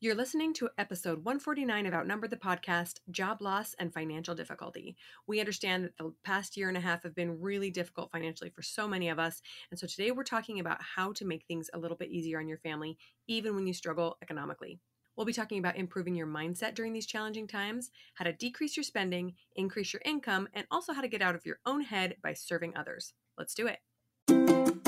You're listening to episode 149 of Outnumbered the podcast Job Loss and Financial Difficulty. We understand that the past year and a half have been really difficult financially for so many of us. And so today we're talking about how to make things a little bit easier on your family, even when you struggle economically. We'll be talking about improving your mindset during these challenging times, how to decrease your spending, increase your income, and also how to get out of your own head by serving others. Let's do it.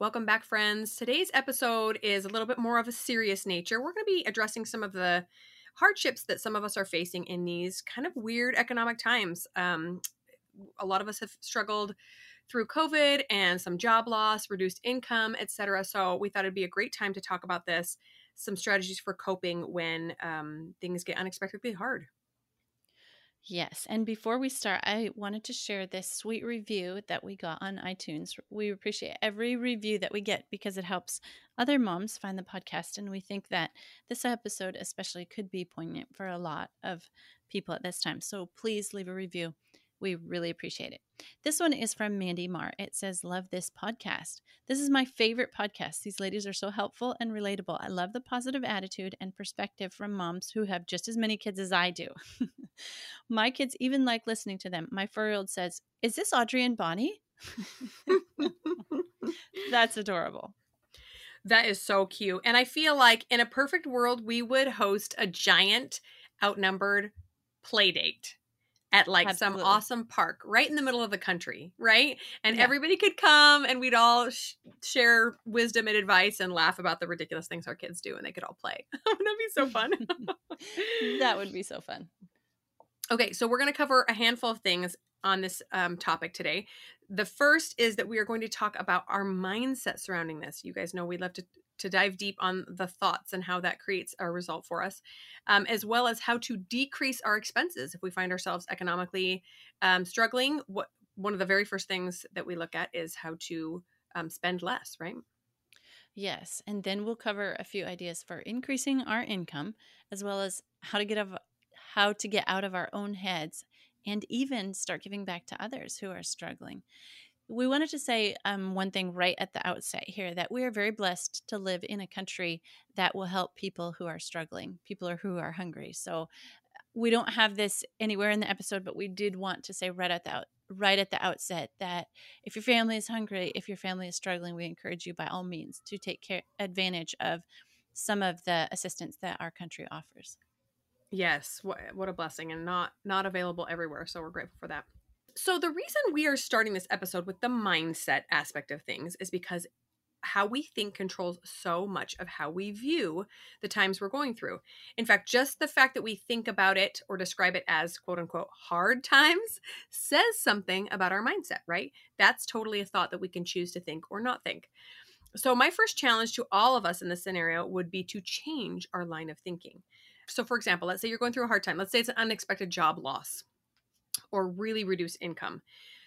Welcome back, friends. Today's episode is a little bit more of a serious nature. We're going to be addressing some of the hardships that some of us are facing in these kind of weird economic times. Um, a lot of us have struggled through COVID and some job loss, reduced income, etc. So we thought it'd be a great time to talk about this, some strategies for coping when um, things get unexpectedly hard. Yes. And before we start, I wanted to share this sweet review that we got on iTunes. We appreciate every review that we get because it helps other moms find the podcast. And we think that this episode, especially, could be poignant for a lot of people at this time. So please leave a review. We really appreciate it. This one is from Mandy Marr. It says, Love this podcast. This is my favorite podcast. These ladies are so helpful and relatable. I love the positive attitude and perspective from moms who have just as many kids as I do. my kids even like listening to them. My four year old says, Is this Audrey and Bonnie? That's adorable. That is so cute. And I feel like in a perfect world, we would host a giant outnumbered play date at like Absolutely. some awesome park right in the middle of the country, right? And yeah. everybody could come and we'd all sh- share wisdom and advice and laugh about the ridiculous things our kids do and they could all play. Wouldn't that be so fun? that would be so fun. Okay, so we're going to cover a handful of things on this um, topic today. The first is that we are going to talk about our mindset surrounding this. You guys know we love to to dive deep on the thoughts and how that creates a result for us, um, as well as how to decrease our expenses if we find ourselves economically um, struggling. What one of the very first things that we look at is how to um, spend less, right? Yes, and then we'll cover a few ideas for increasing our income, as well as how to get of how to get out of our own heads and even start giving back to others who are struggling we wanted to say um, one thing right at the outset here that we are very blessed to live in a country that will help people who are struggling, people who are hungry. So we don't have this anywhere in the episode, but we did want to say right at the out, right at the outset that if your family is hungry, if your family is struggling, we encourage you by all means to take care, advantage of some of the assistance that our country offers. Yes, what, what a blessing, and not not available everywhere. So we're grateful for that. So, the reason we are starting this episode with the mindset aspect of things is because how we think controls so much of how we view the times we're going through. In fact, just the fact that we think about it or describe it as quote unquote hard times says something about our mindset, right? That's totally a thought that we can choose to think or not think. So, my first challenge to all of us in this scenario would be to change our line of thinking. So, for example, let's say you're going through a hard time. Let's say it's an unexpected job loss or really reduce income.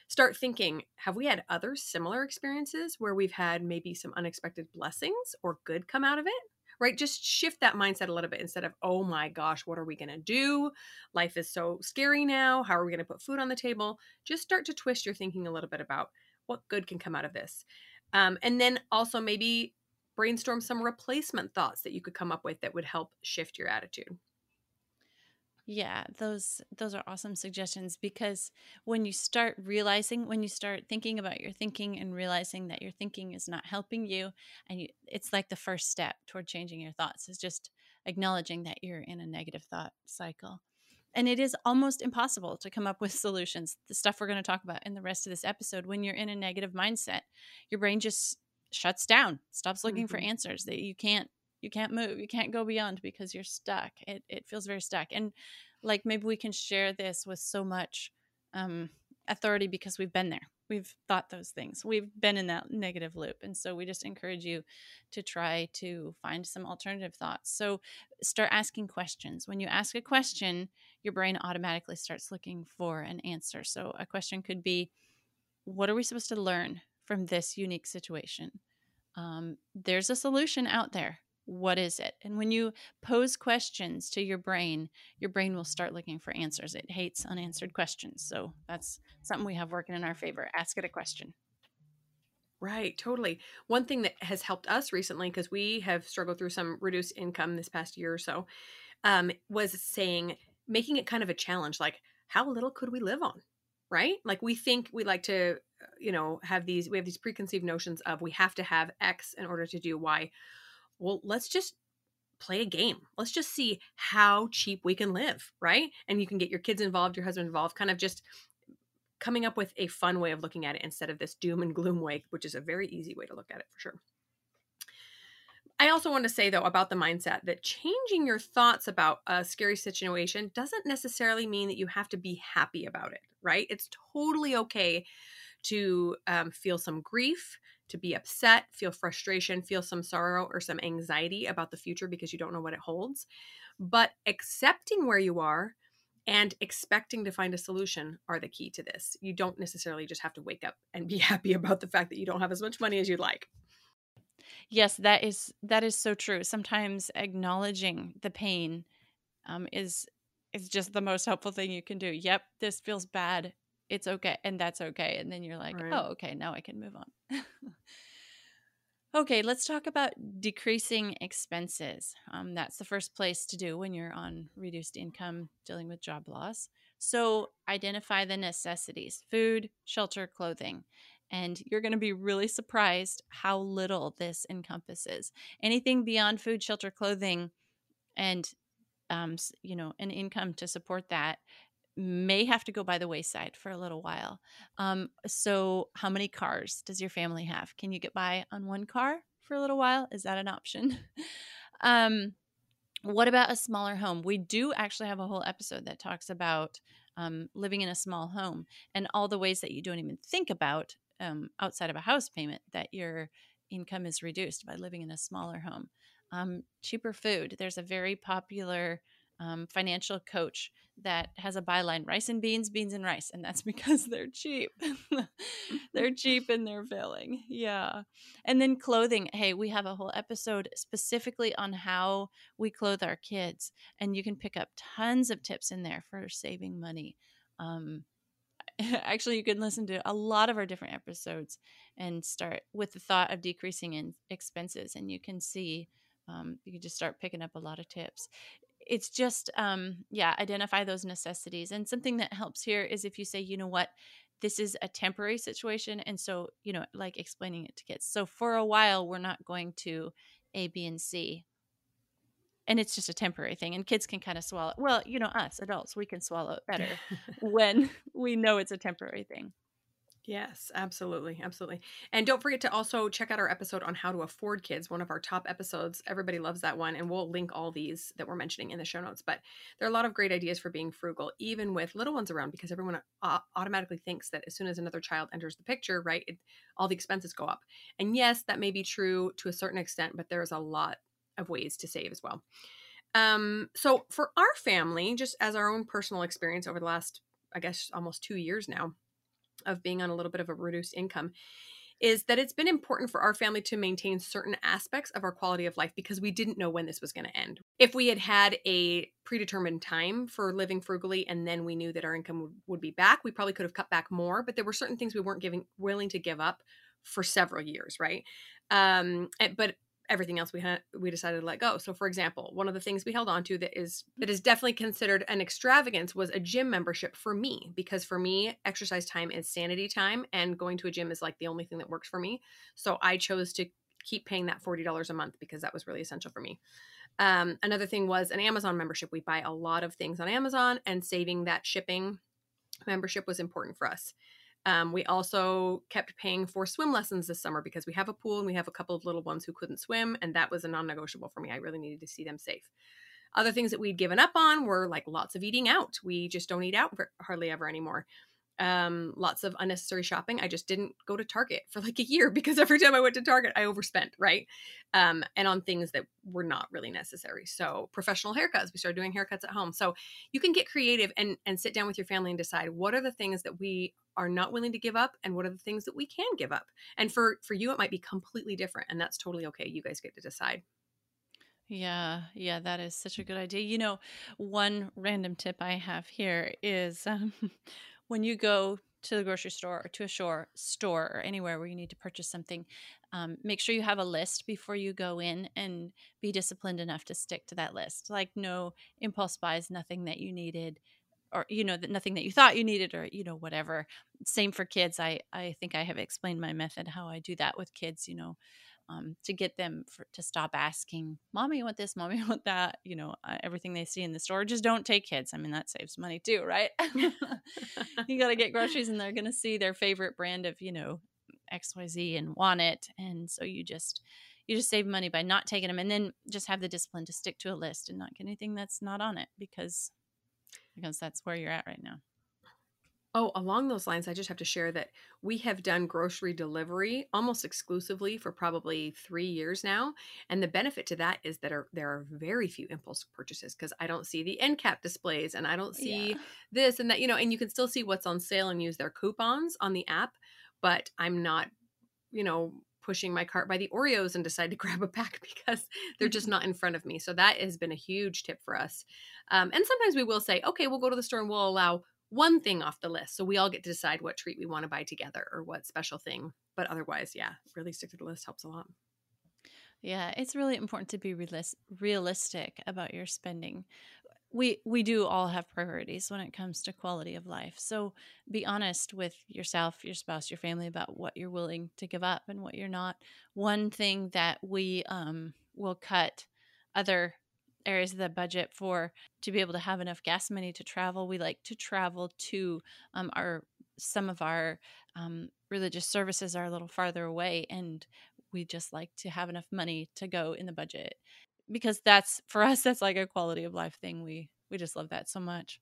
Start thinking have we had other similar experiences where we've had maybe some unexpected blessings or good come out of it? Right? Just shift that mindset a little bit instead of, oh my gosh, what are we going to do? Life is so scary now. How are we going to put food on the table? Just start to twist your thinking a little bit about what good can come out of this. Um, and then also maybe brainstorm some replacement thoughts that you could come up with that would help shift your attitude. Yeah, those those are awesome suggestions because when you start realizing when you start thinking about your thinking and realizing that your thinking is not helping you and you, it's like the first step toward changing your thoughts is just acknowledging that you're in a negative thought cycle. And it is almost impossible to come up with solutions. The stuff we're going to talk about in the rest of this episode when you're in a negative mindset, your brain just shuts down, stops looking mm-hmm. for answers that you can't you can't move you can't go beyond because you're stuck it, it feels very stuck and like maybe we can share this with so much um authority because we've been there. We've thought those things. We've been in that negative loop. And so we just encourage you to try to find some alternative thoughts. So start asking questions. When you ask a question, your brain automatically starts looking for an answer. So a question could be What are we supposed to learn from this unique situation? Um, there's a solution out there what is it? And when you pose questions to your brain, your brain will start looking for answers. It hates unanswered questions. So that's something we have working in our favor. Ask it a question. Right, totally. One thing that has helped us recently, because we have struggled through some reduced income this past year or so, um, was saying, making it kind of a challenge like, how little could we live on? Right? Like, we think we like to, uh, you know, have these, we have these preconceived notions of we have to have X in order to do Y well, let's just play a game. Let's just see how cheap we can live, right? And you can get your kids involved, your husband involved, kind of just coming up with a fun way of looking at it instead of this doom and gloom way, which is a very easy way to look at it for sure. I also want to say, though, about the mindset that changing your thoughts about a scary situation doesn't necessarily mean that you have to be happy about it, right? It's totally okay to um, feel some grief, to be upset, feel frustration, feel some sorrow or some anxiety about the future because you don't know what it holds. But accepting where you are and expecting to find a solution are the key to this. You don't necessarily just have to wake up and be happy about the fact that you don't have as much money as you'd like. Yes, that is that is so true. Sometimes acknowledging the pain um, is is just the most helpful thing you can do. Yep, this feels bad it's okay and that's okay and then you're like right. oh okay now i can move on okay let's talk about decreasing expenses um, that's the first place to do when you're on reduced income dealing with job loss so identify the necessities food shelter clothing and you're going to be really surprised how little this encompasses anything beyond food shelter clothing and um, you know an income to support that may have to go by the wayside for a little while. Um, so, how many cars does your family have? Can you get by on one car for a little while? Is that an option? um, what about a smaller home? We do actually have a whole episode that talks about um, living in a small home and all the ways that you don't even think about um, outside of a house payment that your income is reduced by living in a smaller home. Um, cheaper food. There's a very popular um, financial coach that has a byline rice and beans, beans and rice. And that's because they're cheap. they're cheap and they're filling. Yeah. And then clothing. Hey, we have a whole episode specifically on how we clothe our kids. And you can pick up tons of tips in there for saving money. Um, actually you can listen to a lot of our different episodes and start with the thought of decreasing in expenses and you can see um, you can just start picking up a lot of tips. It's just um yeah identify those necessities and something that helps here is if you say you know what? This is a temporary situation and so you know like explaining it to kids. So for a while we're not going to a b and c and it's just a temporary thing and kids can kind of swallow well you know us adults we can swallow it better when we know it's a temporary thing Yes, absolutely. Absolutely. And don't forget to also check out our episode on how to afford kids, one of our top episodes. Everybody loves that one. And we'll link all these that we're mentioning in the show notes. But there are a lot of great ideas for being frugal, even with little ones around, because everyone automatically thinks that as soon as another child enters the picture, right, it, all the expenses go up. And yes, that may be true to a certain extent, but there's a lot of ways to save as well. Um, so for our family, just as our own personal experience over the last, I guess, almost two years now, of being on a little bit of a reduced income is that it's been important for our family to maintain certain aspects of our quality of life because we didn't know when this was going to end. If we had had a predetermined time for living frugally and then we knew that our income would, be back, we probably could have cut back more, but there were certain things we weren't giving willing to give up for several years, right? Um, but everything else we had we decided to let go. So for example, one of the things we held on to that is that is definitely considered an extravagance was a gym membership for me because for me exercise time is sanity time and going to a gym is like the only thing that works for me. So I chose to keep paying that $40 a month because that was really essential for me. Um, another thing was an Amazon membership. We buy a lot of things on Amazon and saving that shipping membership was important for us. Um, we also kept paying for swim lessons this summer because we have a pool and we have a couple of little ones who couldn't swim, and that was a non negotiable for me. I really needed to see them safe. Other things that we'd given up on were like lots of eating out. We just don't eat out hardly ever anymore. Um, lots of unnecessary shopping. I just didn't go to Target for like a year because every time I went to Target, I overspent, right? Um, and on things that were not really necessary. So professional haircuts, we started doing haircuts at home. So you can get creative and and sit down with your family and decide what are the things that we are not willing to give up and what are the things that we can give up. And for for you, it might be completely different, and that's totally okay. You guys get to decide. Yeah, yeah, that is such a good idea. You know, one random tip I have here is um, when you go to the grocery store or to a shore store or anywhere where you need to purchase something, um, make sure you have a list before you go in and be disciplined enough to stick to that list. Like no impulse buys, nothing that you needed, or you know that nothing that you thought you needed, or you know whatever. Same for kids. I I think I have explained my method how I do that with kids. You know, um, to get them for, to stop asking, "Mommy, you want this? Mommy, you want that?" You know, uh, everything they see in the store. Just don't take kids. I mean, that saves money too, right? you got to get groceries, and they're going to see their favorite brand of you know X Y Z and want it, and so you just you just save money by not taking them, and then just have the discipline to stick to a list and not get anything that's not on it because because that's where you're at right now. Oh, along those lines, I just have to share that we have done grocery delivery almost exclusively for probably three years now. And the benefit to that is that are, there are very few impulse purchases because I don't see the end cap displays and I don't see yeah. this and that, you know, and you can still see what's on sale and use their coupons on the app, but I'm not, you know, pushing my cart by the Oreos and decide to grab a pack because they're just not in front of me. So that has been a huge tip for us. Um, and sometimes we will say, okay, we'll go to the store and we'll allow one thing off the list. So we all get to decide what treat we want to buy together or what special thing. But otherwise, yeah, really stick to the list helps a lot. Yeah, it's really important to be realis- realistic about your spending. We we do all have priorities when it comes to quality of life. So be honest with yourself, your spouse, your family about what you're willing to give up and what you're not. One thing that we um, will cut other areas of the budget for to be able to have enough gas money to travel. We like to travel to um, our some of our um, religious services are a little farther away, and we just like to have enough money to go in the budget because that's for us that's like a quality of life thing. We we just love that so much.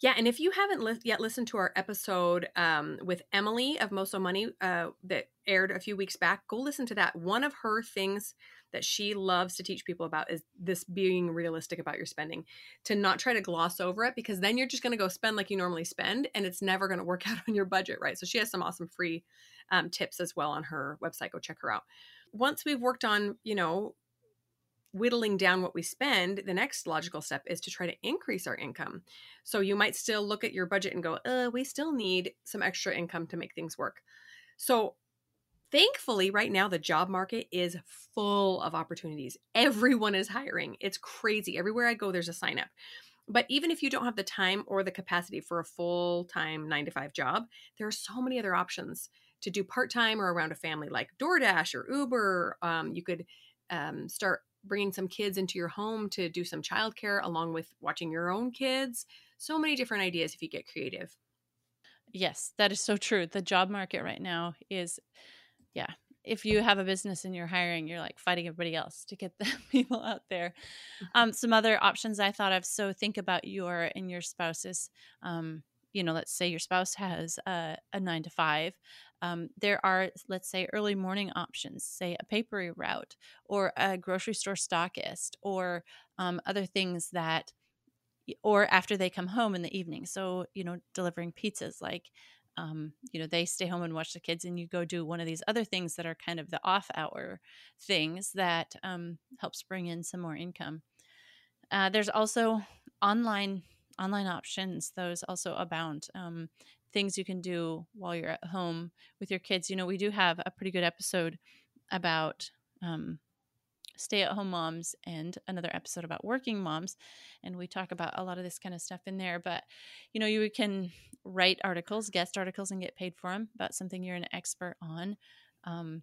Yeah, and if you haven't li- yet listened to our episode um, with Emily of Moso Money uh, that aired a few weeks back, go listen to that. One of her things that she loves to teach people about is this being realistic about your spending, to not try to gloss over it because then you're just going to go spend like you normally spend, and it's never going to work out on your budget, right? So she has some awesome free um, tips as well on her website. Go check her out. Once we've worked on, you know, whittling down what we spend, the next logical step is to try to increase our income. So you might still look at your budget and go, uh, we still need some extra income to make things work. So thankfully, right now, the job market is full of opportunities. Everyone is hiring. It's crazy. Everywhere I go, there's a sign up. But even if you don't have the time or the capacity for a full time nine to five job, there are so many other options to do part time or around a family, like DoorDash or Uber. Um, you could um, start bringing some kids into your home to do some childcare along with watching your own kids. So many different ideas if you get creative. Yes, that is so true. The job market right now is, yeah. If you have a business and you're hiring, you're like fighting everybody else to get the people out there. Mm-hmm. Um, some other options I thought of. So think about your and your spouse's. Um, you know, let's say your spouse has a, a nine to five um, there are, let's say, early morning options, say a papery route or a grocery store stockist or um, other things that, or after they come home in the evening. So, you know, delivering pizzas like, um, you know, they stay home and watch the kids, and you go do one of these other things that are kind of the off hour things that um, helps bring in some more income. Uh, there's also online online options; those also abound. Um, things you can do while you're at home with your kids. You know, we do have a pretty good episode about um, stay at home moms and another episode about working moms. And we talk about a lot of this kind of stuff in there. But, you know, you can write articles, guest articles, and get paid for them about something you're an expert on. Um,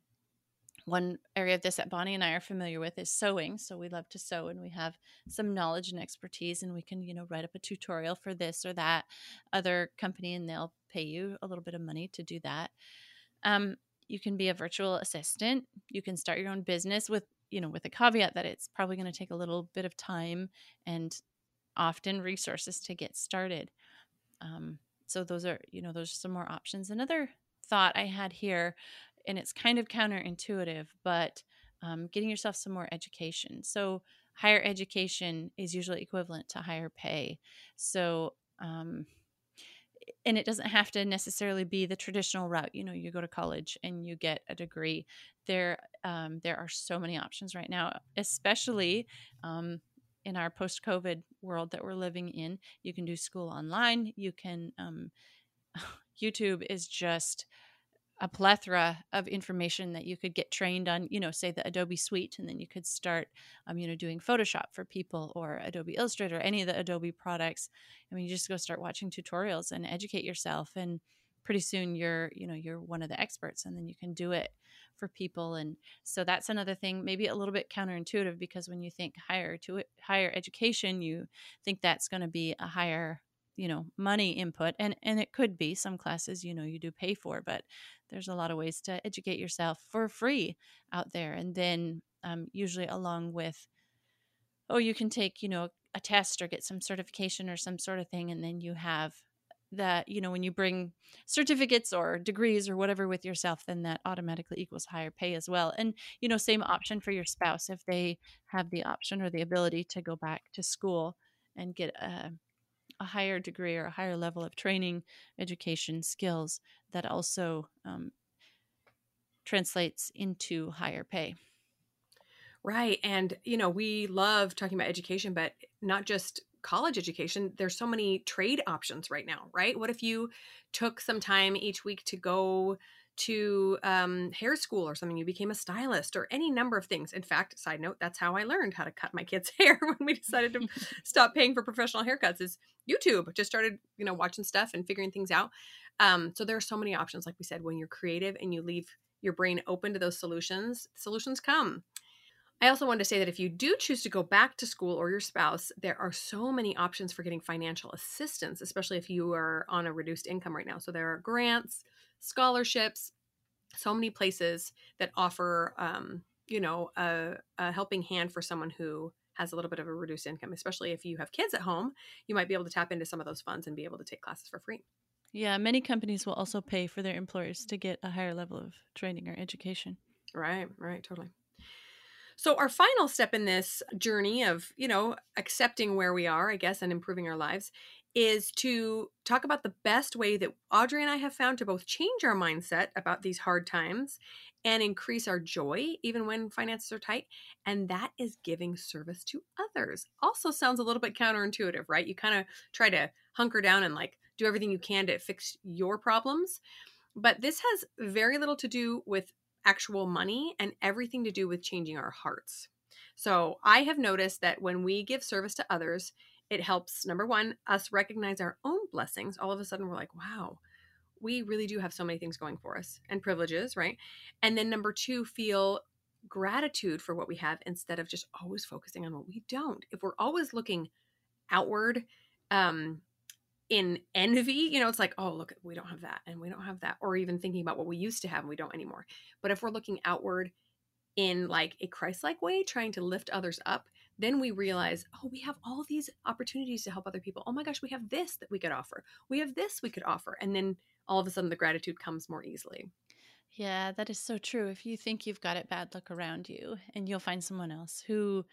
one area of this that Bonnie and I are familiar with is sewing. So we love to sew and we have some knowledge and expertise and we can, you know, write up a tutorial for this or that other company and they'll pay you a little bit of money to do that. Um, you can be a virtual assistant. You can start your own business with, you know, with a caveat that it's probably going to take a little bit of time and often resources to get started. Um, so those are you know those are some more options another thought i had here and it's kind of counterintuitive but um, getting yourself some more education. So higher education is usually equivalent to higher pay. So um, and it doesn't have to necessarily be the traditional route. You know you go to college and you get a degree. There um, there are so many options right now especially um, in our post covid world that we're living in. You can do school online. You can um, youtube is just a plethora of information that you could get trained on you know say the adobe suite and then you could start um, you know doing photoshop for people or adobe illustrator any of the adobe products. I mean you just go start watching tutorials and educate yourself and pretty soon you're you know you're one of the experts and then you can do it for people. And so that's another thing maybe a little bit counterintuitive because when you think higher to higher education you think that's going to be a higher you know money input and and it could be some classes you know you do pay for but there's a lot of ways to educate yourself for free out there and then um, usually along with oh you can take you know a test or get some certification or some sort of thing and then you have that you know when you bring certificates or degrees or whatever with yourself then that automatically equals higher pay as well and you know same option for your spouse if they have the option or the ability to go back to school and get a a higher degree or a higher level of training, education, skills that also um, translates into higher pay. Right. And, you know, we love talking about education, but not just college education. There's so many trade options right now, right? What if you took some time each week to go to um, hair school or something, you became a stylist or any number of things. In fact, side note, that's how I learned how to cut my kids' hair when we decided to stop paying for professional haircuts. Is YouTube just started, you know, watching stuff and figuring things out. Um, so there are so many options, like we said, when you're creative and you leave your brain open to those solutions, solutions come. I also wanted to say that if you do choose to go back to school or your spouse, there are so many options for getting financial assistance, especially if you are on a reduced income right now. So there are grants, scholarships, so many places that offer, um, you know, a, a helping hand for someone who has a little bit of a reduced income, especially if you have kids at home, you might be able to tap into some of those funds and be able to take classes for free. Yeah, many companies will also pay for their employers to get a higher level of training or education. Right, right, totally. So our final step in this journey of, you know, accepting where we are, I guess, and improving our lives is to talk about the best way that Audrey and I have found to both change our mindset about these hard times and increase our joy even when finances are tight and that is giving service to others. Also sounds a little bit counterintuitive, right? You kind of try to hunker down and like do everything you can to fix your problems. But this has very little to do with actual money and everything to do with changing our hearts. So, I have noticed that when we give service to others, it helps, number one, us recognize our own blessings. All of a sudden, we're like, wow, we really do have so many things going for us and privileges, right? And then number two, feel gratitude for what we have instead of just always focusing on what we don't. If we're always looking outward, um, in envy, you know, it's like, oh, look, we don't have that and we don't have that, or even thinking about what we used to have and we don't anymore. But if we're looking outward in like a Christ like way, trying to lift others up, then we realize, oh, we have all these opportunities to help other people. Oh my gosh, we have this that we could offer. We have this we could offer. And then all of a sudden the gratitude comes more easily. Yeah, that is so true. If you think you've got it bad, look around you and you'll find someone else who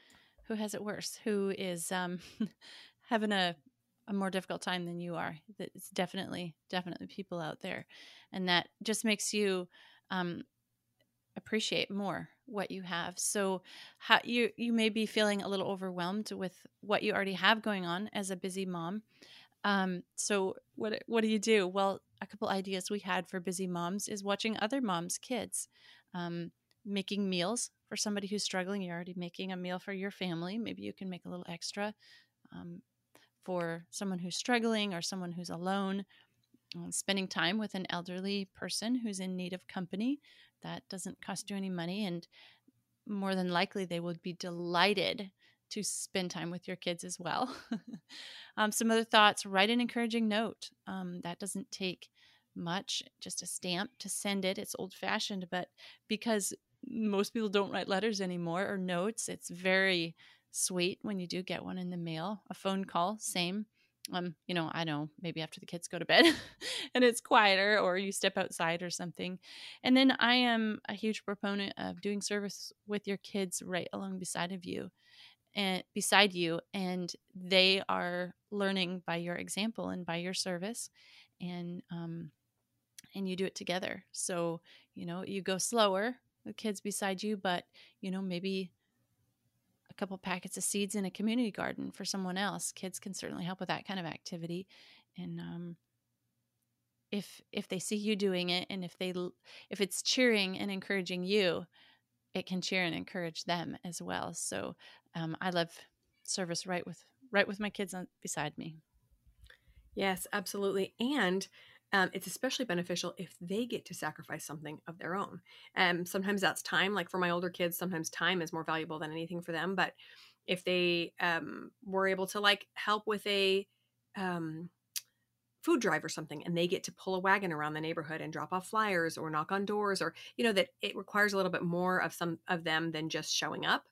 who has it worse, who is um having a a more difficult time than you are. It's definitely definitely people out there. And that just makes you um appreciate more what you have. So how you you may be feeling a little overwhelmed with what you already have going on as a busy mom. Um, so what what do you do? Well, a couple ideas we had for busy moms is watching other moms' kids, um, making meals for somebody who's struggling. You're already making a meal for your family. Maybe you can make a little extra um, for someone who's struggling or someone who's alone. Um, spending time with an elderly person who's in need of company that doesn't cost you any money and more than likely they would be delighted to spend time with your kids as well. um, some other thoughts write an encouraging note. Um, that doesn't take much, just a stamp to send it. It's old fashioned, but because most people don't write letters anymore or notes, it's very sweet when you do get one in the mail. A phone call, same. Um, you know, I know maybe after the kids go to bed and it's quieter or you step outside or something. And then I am a huge proponent of doing service with your kids right along beside of you and beside you and they are learning by your example and by your service and um and you do it together. So, you know, you go slower, the kids beside you, but you know, maybe couple packets of seeds in a community garden for someone else. Kids can certainly help with that kind of activity, and um, if if they see you doing it, and if they if it's cheering and encouraging you, it can cheer and encourage them as well. So um, I love service right with right with my kids on, beside me. Yes, absolutely, and um, it's especially beneficial if they get to sacrifice something of their own. And um, sometimes that's time. Like for my older kids, sometimes time is more valuable than anything for them. But if they um, were able to like help with a um, food drive or something and they get to pull a wagon around the neighborhood and drop off flyers or knock on doors or you know that it requires a little bit more of some of them than just showing up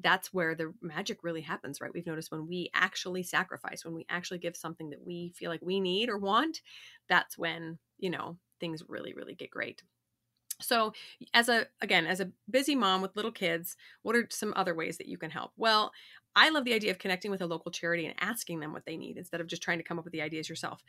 that's where the magic really happens, right? We've noticed when we actually sacrifice, when we actually give something that we feel like we need or want, that's when, you know, things really, really get great. So, as a again, as a busy mom with little kids, what are some other ways that you can help? Well, I love the idea of connecting with a local charity and asking them what they need instead of just trying to come up with the ideas yourself.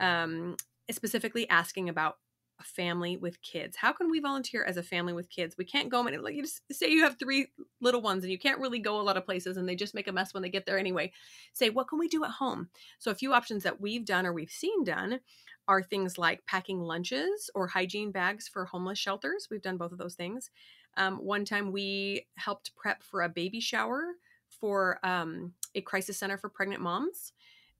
Um, specifically, asking about a family with kids. How can we volunteer as a family with kids? We can't go and like you just say you have three little ones and you can't really go a lot of places and they just make a mess when they get there anyway. Say, what can we do at home? So a few options that we've done or we've seen done are things like packing lunches or hygiene bags for homeless shelters. We've done both of those things. Um, one time we helped prep for a baby shower for um, a crisis center for pregnant moms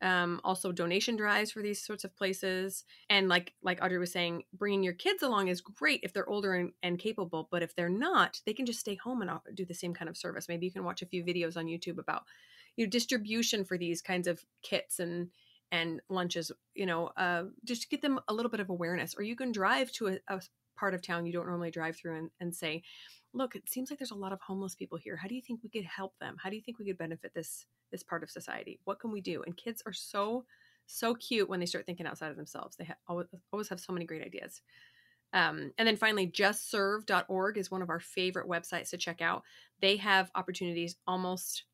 um, also donation drives for these sorts of places. And like like audrey was saying bringing your kids along is great if they're older and, and capable but if they're not they can just stay home and do the same kind of service. Maybe you can watch a few videos on youtube about you know distribution for these kinds of kits and and lunches you know uh, just get them a little bit of awareness. Or you can drive to a, a part of town you don't normally drive through and, and say look it seems like there's a lot of homeless people here. How do you think we could help them? How do you think we could benefit this this part of society? What can we do? And kids are so so cute when they start thinking outside of themselves. They ha- always, always have so many great ideas. Um, and then finally justserve.org is one of our favorite websites to check out. They have opportunities almost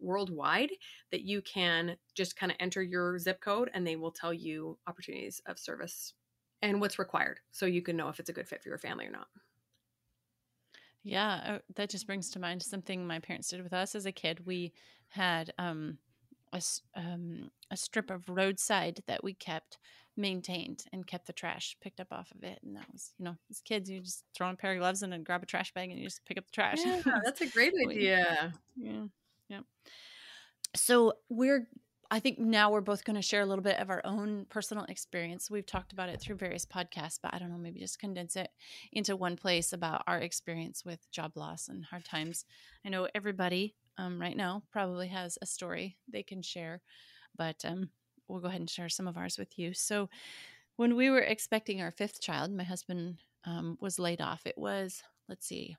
worldwide that you can just kind of enter your zip code and they will tell you opportunities of service and what's required so you can know if it's a good fit for your family or not yeah, uh, that just brings to mind something my parents did with us as a kid. We had um, a, um, a strip of roadside that we kept maintained and kept the trash picked up off of it. And that was, you know, as kids, you just throw on a pair of gloves and grab a trash bag and you just pick up the trash. Yeah, that's a great idea. Yeah. Yeah. So we're I think now we're both going to share a little bit of our own personal experience. We've talked about it through various podcasts, but I don't know, maybe just condense it into one place about our experience with job loss and hard times. I know everybody um, right now probably has a story they can share, but um, we'll go ahead and share some of ours with you. So, when we were expecting our fifth child, my husband um, was laid off. It was, let's see,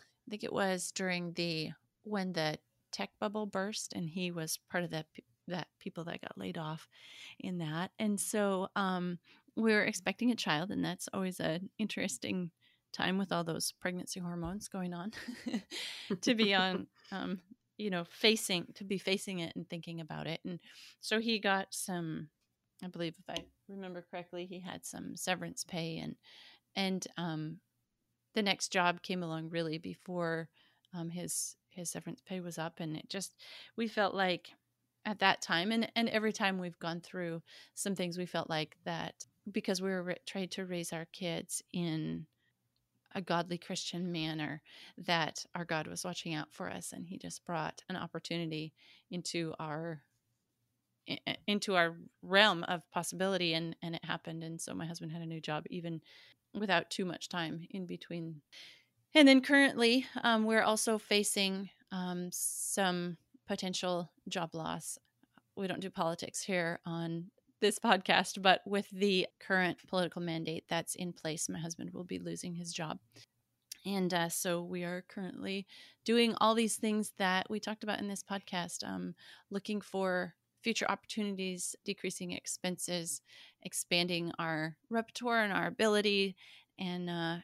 I think it was during the when the tech bubble burst, and he was part of the that people that got laid off in that. And so um, we were expecting a child, and that's always an interesting time with all those pregnancy hormones going on to be on um, you know facing to be facing it and thinking about it and so he got some i believe if i remember correctly he had some severance pay and and um, the next job came along really before um, his his severance pay was up and it just we felt like at that time and and every time we've gone through some things we felt like that because we were trying to raise our kids in a godly christian manner that our god was watching out for us and he just brought an opportunity into our into our realm of possibility and and it happened and so my husband had a new job even without too much time in between. And then currently um, we're also facing um, some potential job loss. We don't do politics here on this podcast, but with the current political mandate that's in place, my husband will be losing his job. And uh, so we are currently doing all these things that we talked about in this podcast, um, looking for future opportunities, decreasing expenses, expanding our repertoire and our ability. And uh,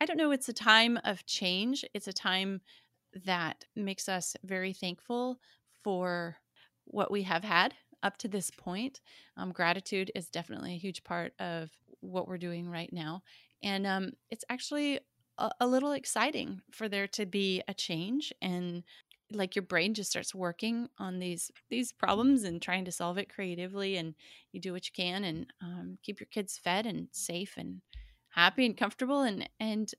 I don't know, it's a time of change. It's a time that makes us very thankful for what we have had up to this point. Um, gratitude is definitely a huge part of what we're doing right now. And um, it's actually a, a little exciting for there to be a change and like your brain just starts working on these these problems and trying to solve it creatively and you do what you can and um, keep your kids fed and safe and happy and comfortable and and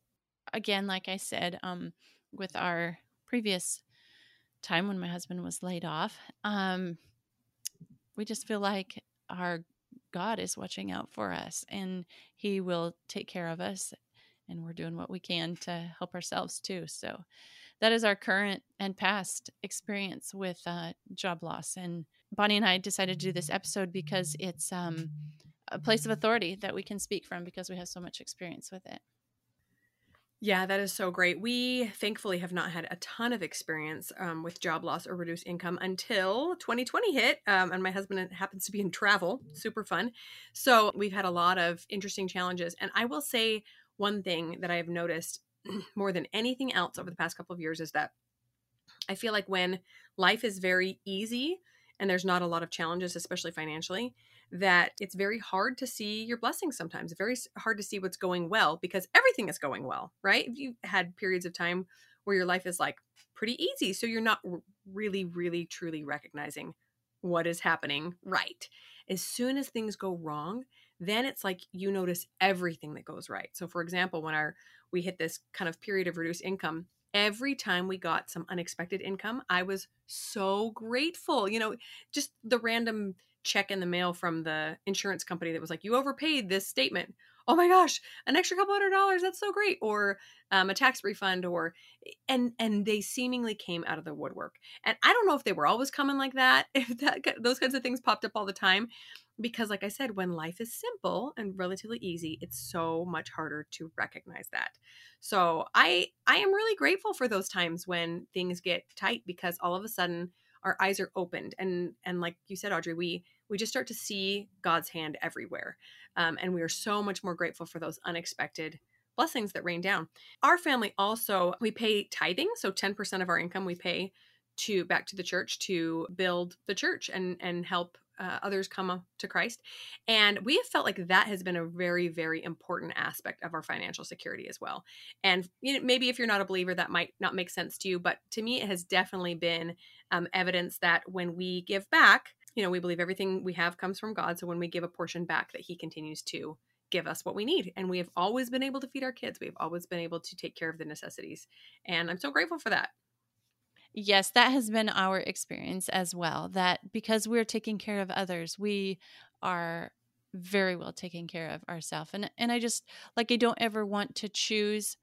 again like i said um, with our previous time when my husband was laid off um, we just feel like our god is watching out for us and he will take care of us and we're doing what we can to help ourselves too so that is our current and past experience with uh, job loss. And Bonnie and I decided to do this episode because it's um, a place of authority that we can speak from because we have so much experience with it. Yeah, that is so great. We thankfully have not had a ton of experience um, with job loss or reduced income until 2020 hit. Um, and my husband happens to be in travel, super fun. So we've had a lot of interesting challenges. And I will say one thing that I have noticed more than anything else over the past couple of years is that I feel like when life is very easy and there's not a lot of challenges, especially financially, that it's very hard to see your blessings sometimes. Very hard to see what's going well because everything is going well, right? If you had periods of time where your life is like pretty easy, so you're not really, really, truly recognizing what is happening right. As soon as things go wrong, then it's like you notice everything that goes right. So, for example, when our we hit this kind of period of reduced income, every time we got some unexpected income, I was so grateful. You know, just the random check in the mail from the insurance company that was like, you overpaid this statement. Oh my gosh, an extra couple hundred dollars. That's so great. Or um, a tax refund or and and they seemingly came out of the woodwork. And I don't know if they were always coming like that, if that those kinds of things popped up all the time because like i said when life is simple and relatively easy it's so much harder to recognize that so i i am really grateful for those times when things get tight because all of a sudden our eyes are opened and and like you said audrey we we just start to see god's hand everywhere um, and we are so much more grateful for those unexpected blessings that rain down. Our family also we pay tithing so 10% of our income we pay to back to the church to build the church and and help uh, others come to Christ. And we have felt like that has been a very, very important aspect of our financial security as well. And you know, maybe if you're not a believer, that might not make sense to you. But to me, it has definitely been um, evidence that when we give back, you know, we believe everything we have comes from God. So when we give a portion back, that He continues to give us what we need. And we have always been able to feed our kids. We've always been able to take care of the necessities. And I'm so grateful for that. Yes, that has been our experience as well. That because we're taking care of others, we are very well taken care of ourselves. And and I just like I don't ever want to choose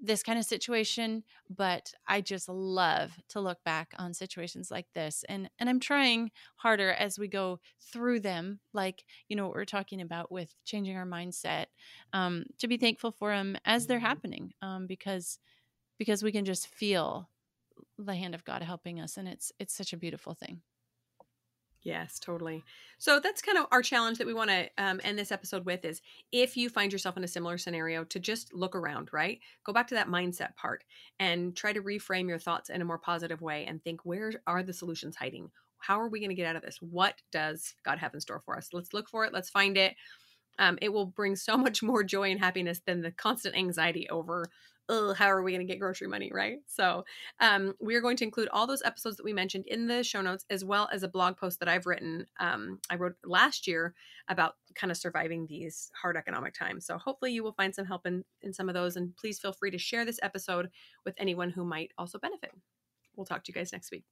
this kind of situation, but I just love to look back on situations like this. And and I'm trying harder as we go through them, like, you know, what we're talking about with changing our mindset, um, to be thankful for them as they're happening. Um, because because we can just feel the hand of God helping us and it's it's such a beautiful thing. Yes, totally. So that's kind of our challenge that we want to um, end this episode with is if you find yourself in a similar scenario, to just look around, right? Go back to that mindset part and try to reframe your thoughts in a more positive way and think where are the solutions hiding? How are we going to get out of this? What does God have in store for us? Let's look for it. Let's find it. Um, it will bring so much more joy and happiness than the constant anxiety over how are we going to get grocery money, right? So um, we are going to include all those episodes that we mentioned in the show notes, as well as a blog post that I've written. Um, I wrote last year about kind of surviving these hard economic times. So hopefully you will find some help in, in some of those. And please feel free to share this episode with anyone who might also benefit. We'll talk to you guys next week.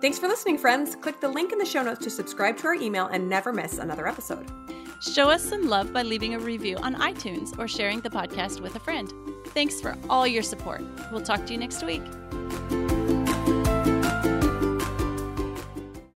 Thanks for listening, friends. Click the link in the show notes to subscribe to our email and never miss another episode. Show us some love by leaving a review on iTunes or sharing the podcast with a friend. Thanks for all your support. We'll talk to you next week.